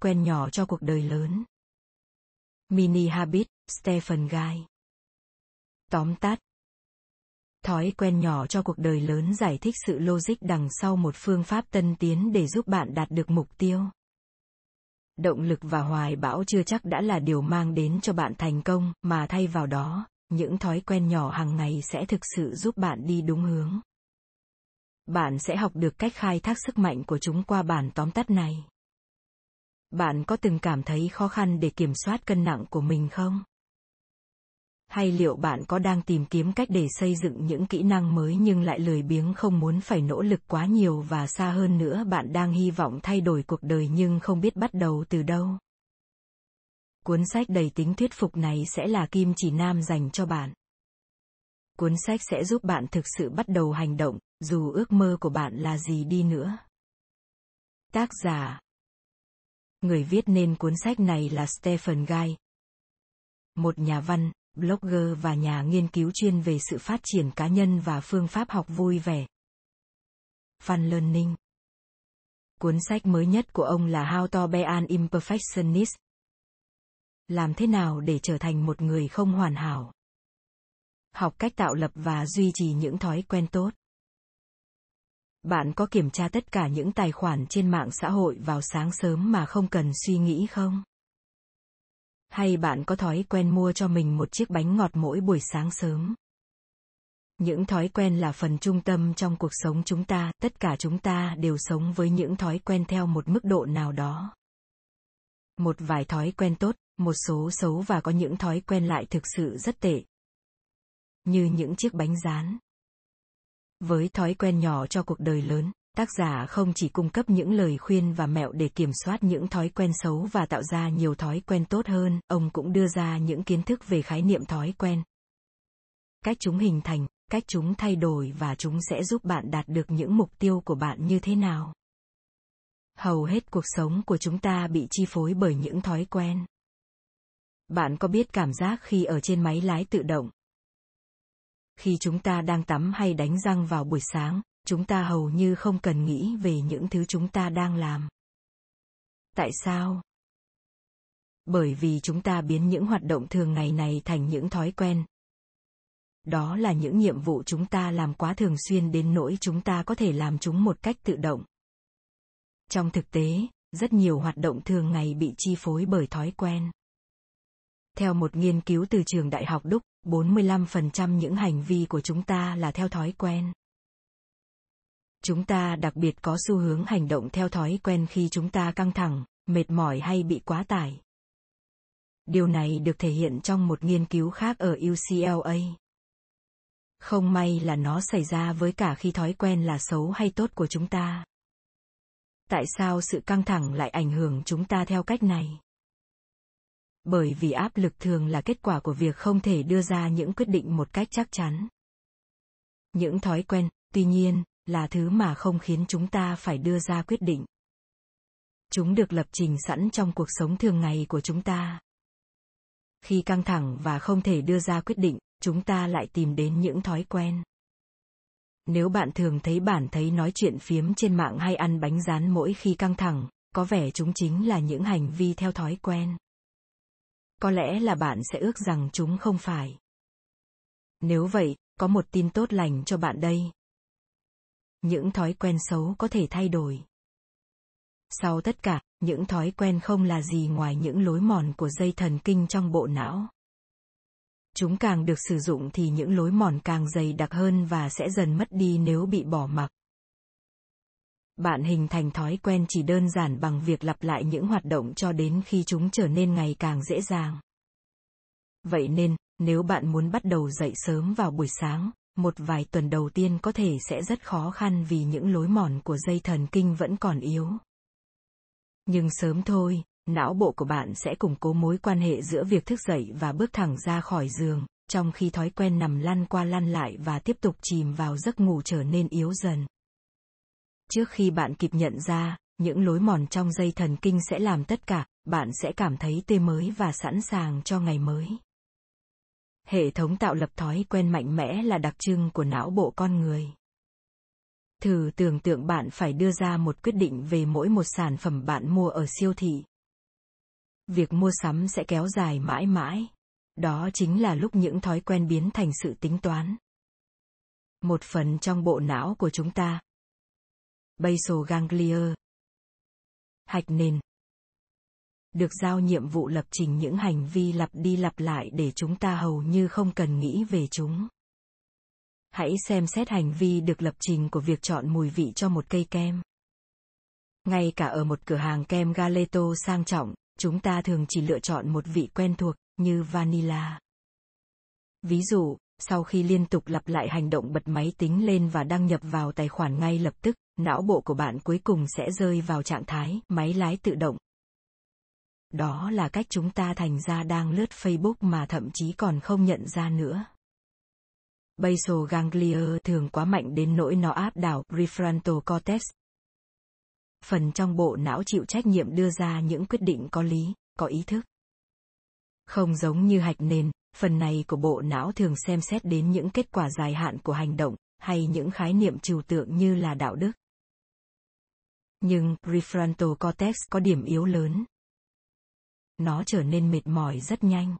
quen nhỏ cho cuộc đời lớn. Mini Habit, Stephen Guy. Tóm tắt. Thói quen nhỏ cho cuộc đời lớn giải thích sự logic đằng sau một phương pháp tân tiến để giúp bạn đạt được mục tiêu. Động lực và hoài bão chưa chắc đã là điều mang đến cho bạn thành công, mà thay vào đó, những thói quen nhỏ hàng ngày sẽ thực sự giúp bạn đi đúng hướng. Bạn sẽ học được cách khai thác sức mạnh của chúng qua bản tóm tắt này. Bạn có từng cảm thấy khó khăn để kiểm soát cân nặng của mình không? Hay liệu bạn có đang tìm kiếm cách để xây dựng những kỹ năng mới nhưng lại lười biếng không muốn phải nỗ lực quá nhiều và xa hơn nữa bạn đang hy vọng thay đổi cuộc đời nhưng không biết bắt đầu từ đâu? Cuốn sách đầy tính thuyết phục này sẽ là kim chỉ nam dành cho bạn. Cuốn sách sẽ giúp bạn thực sự bắt đầu hành động, dù ước mơ của bạn là gì đi nữa. Tác giả Người viết nên cuốn sách này là Stephen Guy. Một nhà văn, blogger và nhà nghiên cứu chuyên về sự phát triển cá nhân và phương pháp học vui vẻ. Fun Learning Cuốn sách mới nhất của ông là How to Be an Imperfectionist. Làm thế nào để trở thành một người không hoàn hảo? Học cách tạo lập và duy trì những thói quen tốt. Bạn có kiểm tra tất cả những tài khoản trên mạng xã hội vào sáng sớm mà không cần suy nghĩ không? Hay bạn có thói quen mua cho mình một chiếc bánh ngọt mỗi buổi sáng sớm? Những thói quen là phần trung tâm trong cuộc sống chúng ta, tất cả chúng ta đều sống với những thói quen theo một mức độ nào đó. Một vài thói quen tốt, một số xấu và có những thói quen lại thực sự rất tệ. Như những chiếc bánh rán. Với thói quen nhỏ cho cuộc đời lớn, tác giả không chỉ cung cấp những lời khuyên và mẹo để kiểm soát những thói quen xấu và tạo ra nhiều thói quen tốt hơn, ông cũng đưa ra những kiến thức về khái niệm thói quen. Cách chúng hình thành, cách chúng thay đổi và chúng sẽ giúp bạn đạt được những mục tiêu của bạn như thế nào. Hầu hết cuộc sống của chúng ta bị chi phối bởi những thói quen. Bạn có biết cảm giác khi ở trên máy lái tự động, khi chúng ta đang tắm hay đánh răng vào buổi sáng chúng ta hầu như không cần nghĩ về những thứ chúng ta đang làm. Tại sao? Bởi vì chúng ta biến những hoạt động thường ngày này thành những thói quen. Đó là những nhiệm vụ chúng ta làm quá thường xuyên đến nỗi chúng ta có thể làm chúng một cách tự động. Trong thực tế rất nhiều hoạt động thường ngày bị chi phối bởi thói quen. Theo một nghiên cứu từ trường đại học Đúc, 45% những hành vi của chúng ta là theo thói quen. Chúng ta đặc biệt có xu hướng hành động theo thói quen khi chúng ta căng thẳng, mệt mỏi hay bị quá tải. Điều này được thể hiện trong một nghiên cứu khác ở UCLA. Không may là nó xảy ra với cả khi thói quen là xấu hay tốt của chúng ta. Tại sao sự căng thẳng lại ảnh hưởng chúng ta theo cách này? Bởi vì áp lực thường là kết quả của việc không thể đưa ra những quyết định một cách chắc chắn. Những thói quen, tuy nhiên, là thứ mà không khiến chúng ta phải đưa ra quyết định. Chúng được lập trình sẵn trong cuộc sống thường ngày của chúng ta. Khi căng thẳng và không thể đưa ra quyết định, chúng ta lại tìm đến những thói quen. Nếu bạn thường thấy bản thấy nói chuyện phiếm trên mạng hay ăn bánh rán mỗi khi căng thẳng, có vẻ chúng chính là những hành vi theo thói quen có lẽ là bạn sẽ ước rằng chúng không phải. Nếu vậy, có một tin tốt lành cho bạn đây. Những thói quen xấu có thể thay đổi. Sau tất cả, những thói quen không là gì ngoài những lối mòn của dây thần kinh trong bộ não. Chúng càng được sử dụng thì những lối mòn càng dày đặc hơn và sẽ dần mất đi nếu bị bỏ mặc bạn hình thành thói quen chỉ đơn giản bằng việc lặp lại những hoạt động cho đến khi chúng trở nên ngày càng dễ dàng. Vậy nên, nếu bạn muốn bắt đầu dậy sớm vào buổi sáng, một vài tuần đầu tiên có thể sẽ rất khó khăn vì những lối mòn của dây thần kinh vẫn còn yếu. Nhưng sớm thôi, não bộ của bạn sẽ củng cố mối quan hệ giữa việc thức dậy và bước thẳng ra khỏi giường, trong khi thói quen nằm lăn qua lăn lại và tiếp tục chìm vào giấc ngủ trở nên yếu dần trước khi bạn kịp nhận ra, những lối mòn trong dây thần kinh sẽ làm tất cả, bạn sẽ cảm thấy tươi mới và sẵn sàng cho ngày mới hệ thống tạo lập thói quen mạnh mẽ là đặc trưng của não bộ con người thử tưởng tượng bạn phải đưa ra một quyết định về mỗi một sản phẩm bạn mua ở siêu thị việc mua sắm sẽ kéo dài mãi mãi. Đó chính là lúc những thói quen biến thành sự tính toán. Một phần trong bộ não của chúng ta. Basal ganglia. Hạch nền. Được giao nhiệm vụ lập trình những hành vi lặp đi lặp lại để chúng ta hầu như không cần nghĩ về chúng. Hãy xem xét hành vi được lập trình của việc chọn mùi vị cho một cây kem. Ngay cả ở một cửa hàng kem Galeto sang trọng, chúng ta thường chỉ lựa chọn một vị quen thuộc, như vanilla. Ví dụ, sau khi liên tục lặp lại hành động bật máy tính lên và đăng nhập vào tài khoản ngay lập tức, não bộ của bạn cuối cùng sẽ rơi vào trạng thái máy lái tự động. Đó là cách chúng ta thành ra đang lướt Facebook mà thậm chí còn không nhận ra nữa. Basal ganglia thường quá mạnh đến nỗi nó áp đảo prefrontal cortex. Phần trong bộ não chịu trách nhiệm đưa ra những quyết định có lý, có ý thức. Không giống như hạch nền, phần này của bộ não thường xem xét đến những kết quả dài hạn của hành động, hay những khái niệm trừu tượng như là đạo đức. Nhưng prefrontal cortex có điểm yếu lớn. Nó trở nên mệt mỏi rất nhanh.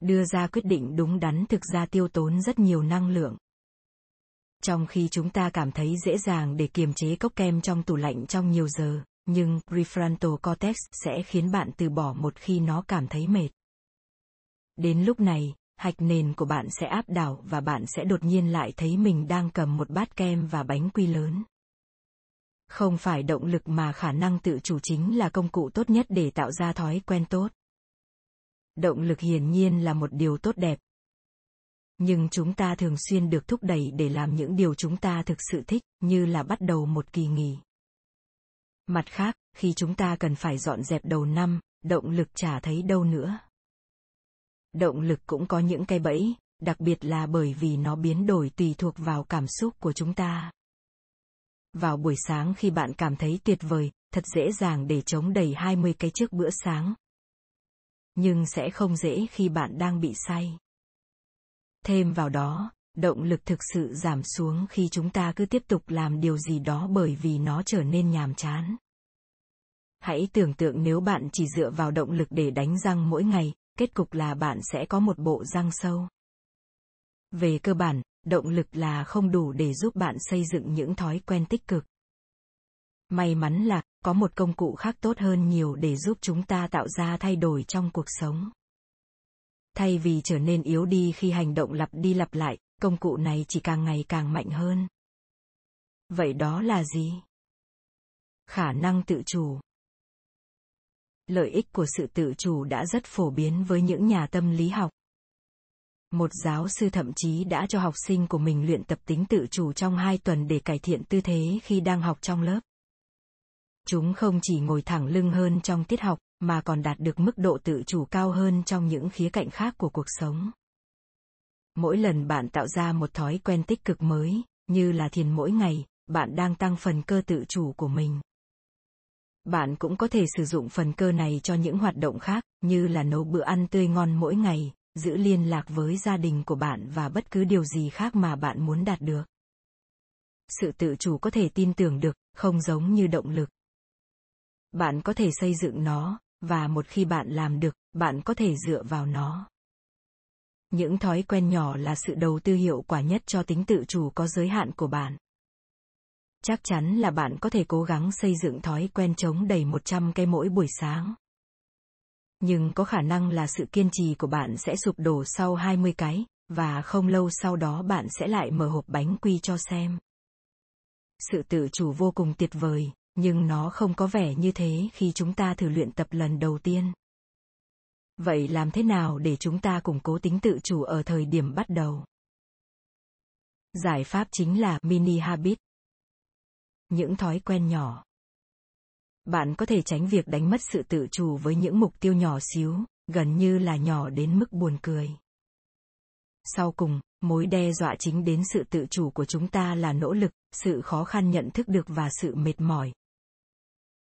Đưa ra quyết định đúng đắn thực ra tiêu tốn rất nhiều năng lượng. Trong khi chúng ta cảm thấy dễ dàng để kiềm chế cốc kem trong tủ lạnh trong nhiều giờ, nhưng prefrontal cortex sẽ khiến bạn từ bỏ một khi nó cảm thấy mệt. Đến lúc này, hạch nền của bạn sẽ áp đảo và bạn sẽ đột nhiên lại thấy mình đang cầm một bát kem và bánh quy lớn. Không phải động lực mà khả năng tự chủ chính là công cụ tốt nhất để tạo ra thói quen tốt. Động lực hiển nhiên là một điều tốt đẹp. Nhưng chúng ta thường xuyên được thúc đẩy để làm những điều chúng ta thực sự thích, như là bắt đầu một kỳ nghỉ. Mặt khác, khi chúng ta cần phải dọn dẹp đầu năm, động lực chả thấy đâu nữa. Động lực cũng có những cái bẫy, đặc biệt là bởi vì nó biến đổi tùy thuộc vào cảm xúc của chúng ta. Vào buổi sáng khi bạn cảm thấy tuyệt vời, thật dễ dàng để chống đầy 20 cái trước bữa sáng. Nhưng sẽ không dễ khi bạn đang bị say. Thêm vào đó, động lực thực sự giảm xuống khi chúng ta cứ tiếp tục làm điều gì đó bởi vì nó trở nên nhàm chán. Hãy tưởng tượng nếu bạn chỉ dựa vào động lực để đánh răng mỗi ngày, kết cục là bạn sẽ có một bộ răng sâu. Về cơ bản, động lực là không đủ để giúp bạn xây dựng những thói quen tích cực. May mắn là có một công cụ khác tốt hơn nhiều để giúp chúng ta tạo ra thay đổi trong cuộc sống. Thay vì trở nên yếu đi khi hành động lặp đi lặp lại, công cụ này chỉ càng ngày càng mạnh hơn. Vậy đó là gì? Khả năng tự chủ. Lợi ích của sự tự chủ đã rất phổ biến với những nhà tâm lý học. Một giáo sư thậm chí đã cho học sinh của mình luyện tập tính tự chủ trong hai tuần để cải thiện tư thế khi đang học trong lớp. Chúng không chỉ ngồi thẳng lưng hơn trong tiết học, mà còn đạt được mức độ tự chủ cao hơn trong những khía cạnh khác của cuộc sống. Mỗi lần bạn tạo ra một thói quen tích cực mới, như là thiền mỗi ngày, bạn đang tăng phần cơ tự chủ của mình. Bạn cũng có thể sử dụng phần cơ này cho những hoạt động khác, như là nấu bữa ăn tươi ngon mỗi ngày, giữ liên lạc với gia đình của bạn và bất cứ điều gì khác mà bạn muốn đạt được. Sự tự chủ có thể tin tưởng được, không giống như động lực. Bạn có thể xây dựng nó, và một khi bạn làm được, bạn có thể dựa vào nó. Những thói quen nhỏ là sự đầu tư hiệu quả nhất cho tính tự chủ có giới hạn của bạn. Chắc chắn là bạn có thể cố gắng xây dựng thói quen chống đầy 100 cây mỗi buổi sáng. Nhưng có khả năng là sự kiên trì của bạn sẽ sụp đổ sau 20 cái, và không lâu sau đó bạn sẽ lại mở hộp bánh quy cho xem. Sự tự chủ vô cùng tuyệt vời, nhưng nó không có vẻ như thế khi chúng ta thử luyện tập lần đầu tiên. Vậy làm thế nào để chúng ta củng cố tính tự chủ ở thời điểm bắt đầu? Giải pháp chính là mini habit. Những thói quen nhỏ. Bạn có thể tránh việc đánh mất sự tự chủ với những mục tiêu nhỏ xíu, gần như là nhỏ đến mức buồn cười. Sau cùng, mối đe dọa chính đến sự tự chủ của chúng ta là nỗ lực, sự khó khăn nhận thức được và sự mệt mỏi.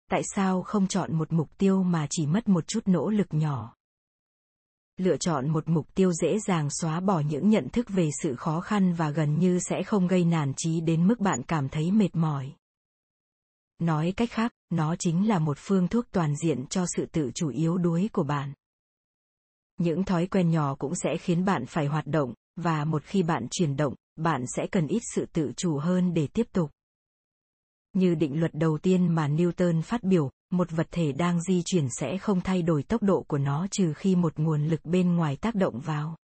Tại sao không chọn một mục tiêu mà chỉ mất một chút nỗ lực nhỏ? Lựa chọn một mục tiêu dễ dàng xóa bỏ những nhận thức về sự khó khăn và gần như sẽ không gây nản trí đến mức bạn cảm thấy mệt mỏi. Nói cách khác, nó chính là một phương thuốc toàn diện cho sự tự chủ yếu đuối của bạn. Những thói quen nhỏ cũng sẽ khiến bạn phải hoạt động, và một khi bạn chuyển động, bạn sẽ cần ít sự tự chủ hơn để tiếp tục. Như định luật đầu tiên mà Newton phát biểu, một vật thể đang di chuyển sẽ không thay đổi tốc độ của nó trừ khi một nguồn lực bên ngoài tác động vào.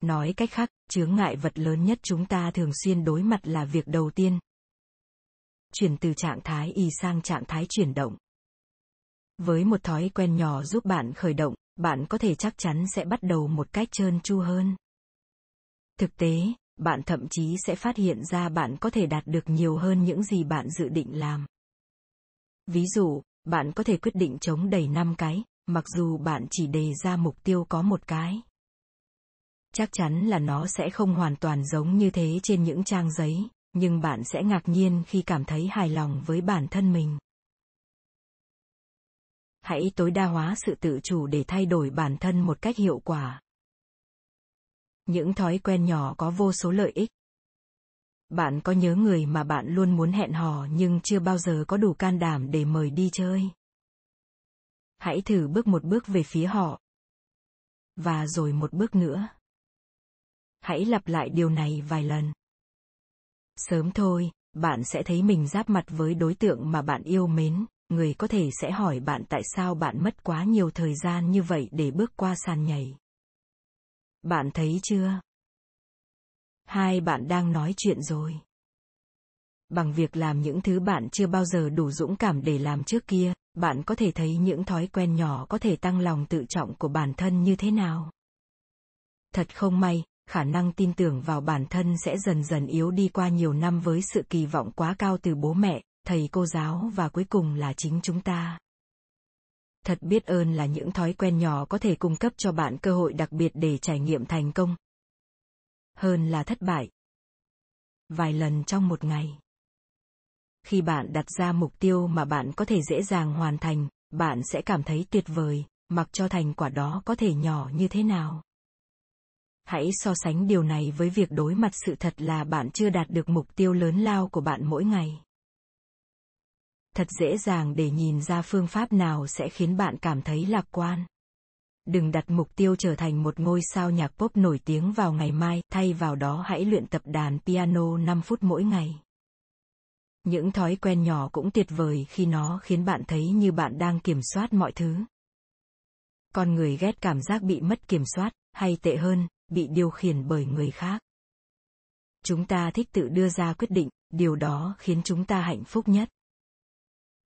Nói cách khác, chướng ngại vật lớn nhất chúng ta thường xuyên đối mặt là việc đầu tiên. Chuyển từ trạng thái y sang trạng thái chuyển động. Với một thói quen nhỏ giúp bạn khởi động, bạn có thể chắc chắn sẽ bắt đầu một cách trơn tru hơn. Thực tế, bạn thậm chí sẽ phát hiện ra bạn có thể đạt được nhiều hơn những gì bạn dự định làm. Ví dụ, bạn có thể quyết định chống đầy 5 cái, mặc dù bạn chỉ đề ra mục tiêu có một cái. Chắc chắn là nó sẽ không hoàn toàn giống như thế trên những trang giấy, nhưng bạn sẽ ngạc nhiên khi cảm thấy hài lòng với bản thân mình. Hãy tối đa hóa sự tự chủ để thay đổi bản thân một cách hiệu quả. Những thói quen nhỏ có vô số lợi ích. Bạn có nhớ người mà bạn luôn muốn hẹn hò nhưng chưa bao giờ có đủ can đảm để mời đi chơi. Hãy thử bước một bước về phía họ. Và rồi một bước nữa. Hãy lặp lại điều này vài lần. Sớm thôi, bạn sẽ thấy mình giáp mặt với đối tượng mà bạn yêu mến, người có thể sẽ hỏi bạn tại sao bạn mất quá nhiều thời gian như vậy để bước qua sàn nhảy. Bạn thấy chưa? Hai bạn đang nói chuyện rồi. Bằng việc làm những thứ bạn chưa bao giờ đủ dũng cảm để làm trước kia, bạn có thể thấy những thói quen nhỏ có thể tăng lòng tự trọng của bản thân như thế nào. Thật không may, khả năng tin tưởng vào bản thân sẽ dần dần yếu đi qua nhiều năm với sự kỳ vọng quá cao từ bố mẹ, thầy cô giáo và cuối cùng là chính chúng ta. Thật biết ơn là những thói quen nhỏ có thể cung cấp cho bạn cơ hội đặc biệt để trải nghiệm thành công. Hơn là thất bại. Vài lần trong một ngày. Khi bạn đặt ra mục tiêu mà bạn có thể dễ dàng hoàn thành bạn sẽ cảm thấy tuyệt vời mặc cho thành quả đó có thể nhỏ như thế nào hãy so sánh điều này với việc đối mặt sự thật là bạn chưa đạt được mục tiêu lớn lao của bạn mỗi ngày thật dễ dàng để nhìn ra phương pháp nào sẽ khiến bạn cảm thấy lạc quan. Đừng đặt mục tiêu trở thành một ngôi sao nhạc pop nổi tiếng vào ngày mai, thay vào đó hãy luyện tập đàn piano 5 phút mỗi ngày. Những thói quen nhỏ cũng tuyệt vời khi nó khiến bạn thấy như bạn đang kiểm soát mọi thứ. Con người ghét cảm giác bị mất kiểm soát, hay tệ hơn, bị điều khiển bởi người khác. Chúng ta thích tự đưa ra quyết định, điều đó khiến chúng ta hạnh phúc nhất.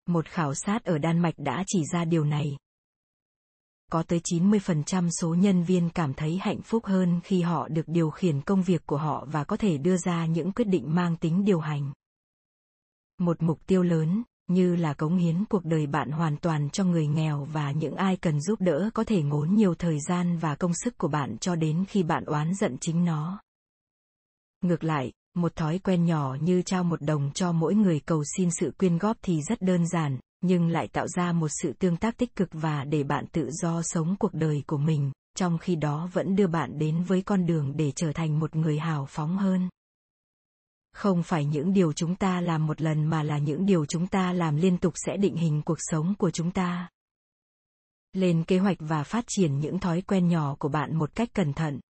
Một khảo sát ở Đan Mạch đã chỉ ra điều này. Có tới 90% số nhân viên cảm thấy hạnh phúc hơn khi họ được điều khiển công việc của họ và có thể đưa ra những quyết định mang tính điều hành. Một mục tiêu lớn, như là cống hiến cuộc đời bạn hoàn toàn cho người nghèo và những ai cần giúp đỡ có thể ngốn nhiều thời gian và công sức của bạn cho đến khi bạn oán giận chính nó. Ngược lại, một thói quen nhỏ như trao một đồng cho mỗi người cầu xin sự quyên góp thì rất đơn giản, nhưng lại tạo ra một sự tương tác tích cực và để bạn tự do sống cuộc đời của mình, trong khi đó vẫn đưa bạn đến với con đường để trở thành một người hào phóng hơn. Không phải những điều chúng ta làm một lần mà là những điều chúng ta làm liên tục sẽ định hình cuộc sống của chúng ta. Lên kế hoạch và phát triển những thói quen nhỏ của bạn một cách cẩn thận,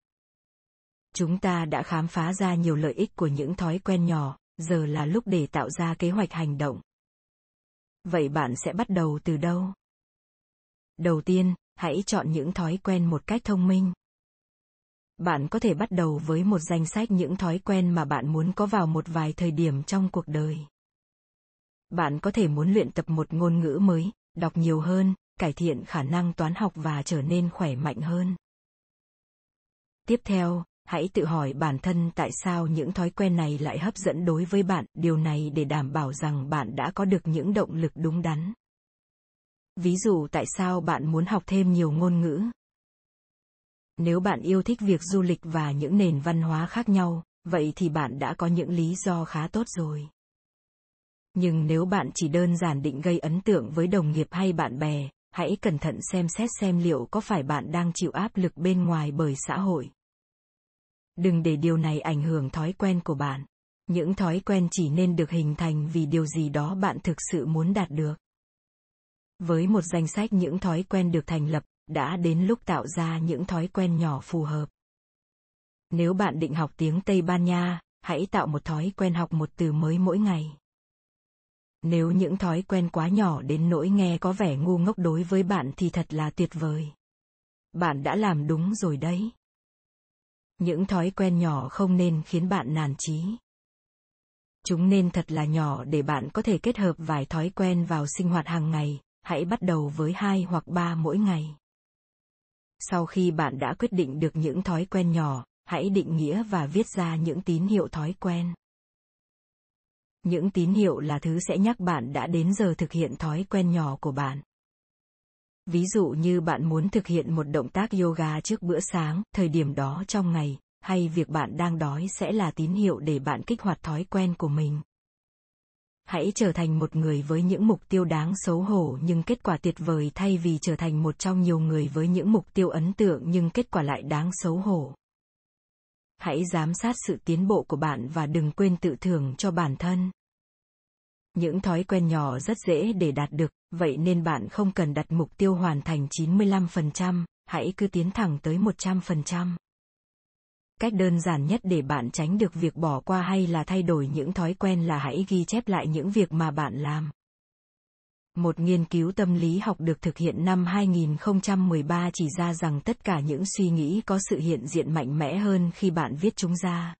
Chúng ta đã khám phá ra nhiều lợi ích của những thói quen nhỏ, giờ là lúc để tạo ra kế hoạch hành động. Vậy bạn sẽ bắt đầu từ đâu? Đầu tiên, hãy chọn những thói quen một cách thông minh. Bạn có thể bắt đầu với một danh sách những thói quen mà bạn muốn có vào một vài thời điểm trong cuộc đời. Bạn có thể muốn luyện tập một ngôn ngữ mới, đọc nhiều hơn, cải thiện khả năng toán học và trở nên khỏe mạnh hơn. Tiếp theo, hãy tự hỏi bản thân tại sao những thói quen này lại hấp dẫn đối với bạn điều này để đảm bảo rằng bạn đã có được những động lực đúng đắn ví dụ tại sao bạn muốn học thêm nhiều ngôn ngữ nếu bạn yêu thích việc du lịch và những nền văn hóa khác nhau, vậy thì bạn đã có những lý do khá tốt rồi. Nhưng nếu bạn chỉ đơn giản định gây ấn tượng với đồng nghiệp hay bạn bè, hãy cẩn thận xem xét xem liệu có phải bạn đang chịu áp lực bên ngoài bởi xã hội. Đừng để điều này ảnh hưởng thói quen của bạn. những thói quen chỉ nên được hình thành vì điều gì đó bạn thực sự muốn đạt được. Với một danh sách những thói quen được thành lập đã đến lúc tạo ra những thói quen nhỏ phù hợp. Nếu bạn định học tiếng tây ban nha, hãy tạo một thói quen học một từ mới mỗi ngày. Nếu những thói quen quá nhỏ đến nỗi nghe có vẻ ngu ngốc đối với bạn thì thật là tuyệt vời. Bạn đã làm đúng rồi đấy. Những thói quen nhỏ không nên khiến bạn nản chí. Chúng nên thật là nhỏ để bạn có thể kết hợp vài thói quen vào sinh hoạt hàng ngày. Hãy bắt đầu với hai hoặc ba mỗi ngày sau khi bạn đã quyết định được những thói quen nhỏ, hãy định nghĩa và viết ra những tín hiệu thói quen. Những tín hiệu là thứ sẽ nhắc bạn đã đến giờ thực hiện thói quen nhỏ của bạn. Ví dụ như bạn muốn thực hiện một động tác yoga trước bữa sáng, thời điểm đó trong ngày, hay việc bạn đang đói sẽ là tín hiệu để bạn kích hoạt thói quen của mình hãy trở thành một người với những mục tiêu đáng xấu hổ nhưng kết quả tuyệt vời thay vì trở thành một trong nhiều người với những mục tiêu ấn tượng nhưng kết quả lại đáng xấu hổ hãy giám sát sự tiến bộ của bạn và đừng quên tự thưởng cho bản thân những thói quen nhỏ rất dễ để đạt được, vậy nên bạn không cần đặt mục tiêu hoàn thành 95%, hãy cứ tiến thẳng tới 100%. Cách đơn giản nhất để bạn tránh được việc bỏ qua hay là thay đổi những thói quen là hãy ghi chép lại những việc mà bạn làm. Một nghiên cứu tâm lý học được thực hiện năm 2013 chỉ ra rằng tất cả những suy nghĩ có sự hiện diện mạnh mẽ hơn khi bạn viết chúng ra.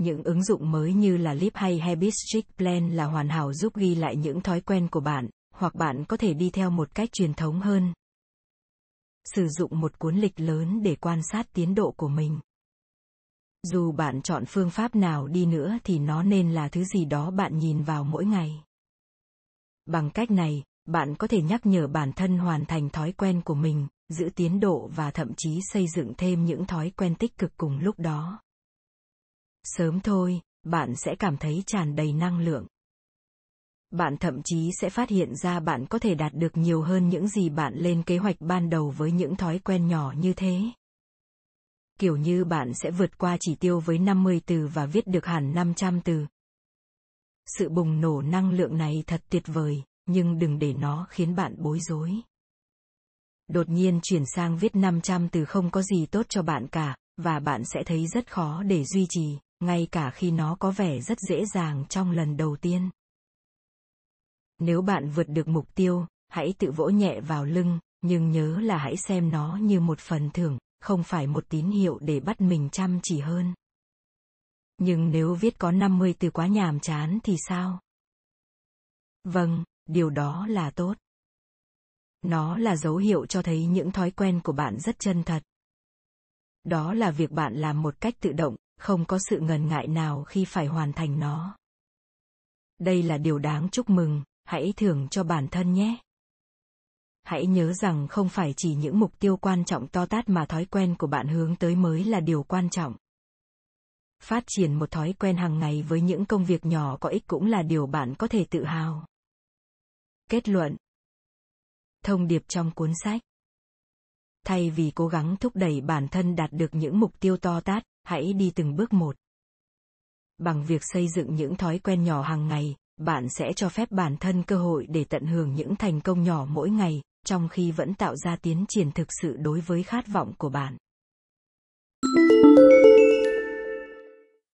Những ứng dụng mới như là Lip hay Habit Strict Plan là hoàn hảo giúp ghi lại những thói quen của bạn, hoặc bạn có thể đi theo một cách truyền thống hơn. Sử dụng một cuốn lịch lớn để quan sát tiến độ của mình. Dù bạn chọn phương pháp nào đi nữa thì nó nên là thứ gì đó bạn nhìn vào mỗi ngày. Bằng cách này, bạn có thể nhắc nhở bản thân hoàn thành thói quen của mình, giữ tiến độ và thậm chí xây dựng thêm những thói quen tích cực cùng lúc đó. Sớm thôi, bạn sẽ cảm thấy tràn đầy năng lượng. Bạn thậm chí sẽ phát hiện ra bạn có thể đạt được nhiều hơn những gì bạn lên kế hoạch ban đầu với những thói quen nhỏ như thế. Kiểu như bạn sẽ vượt qua chỉ tiêu với 50 từ và viết được hẳn 500 từ. Sự bùng nổ năng lượng này thật tuyệt vời, nhưng đừng để nó khiến bạn bối rối. Đột nhiên chuyển sang viết 500 từ không có gì tốt cho bạn cả, và bạn sẽ thấy rất khó để duy trì, ngay cả khi nó có vẻ rất dễ dàng trong lần đầu tiên. Nếu bạn vượt được mục tiêu, hãy tự vỗ nhẹ vào lưng, nhưng nhớ là hãy xem nó như một phần thưởng, không phải một tín hiệu để bắt mình chăm chỉ hơn. Nhưng nếu viết có 50 từ quá nhàm chán thì sao? Vâng, điều đó là tốt. Nó là dấu hiệu cho thấy những thói quen của bạn rất chân thật. Đó là việc bạn làm một cách tự động, không có sự ngần ngại nào khi phải hoàn thành nó. Đây là điều đáng chúc mừng, hãy thưởng cho bản thân nhé. Hãy nhớ rằng không phải chỉ những mục tiêu quan trọng to tát mà thói quen của bạn hướng tới mới là điều quan trọng. Phát triển một thói quen hàng ngày với những công việc nhỏ có ích cũng là điều bạn có thể tự hào. Kết luận Thông điệp trong cuốn sách Thay vì cố gắng thúc đẩy bản thân đạt được những mục tiêu to tát, hãy đi từng bước một. Bằng việc xây dựng những thói quen nhỏ hàng ngày, bạn sẽ cho phép bản thân cơ hội để tận hưởng những thành công nhỏ mỗi ngày, trong khi vẫn tạo ra tiến triển thực sự đối với khát vọng của bạn.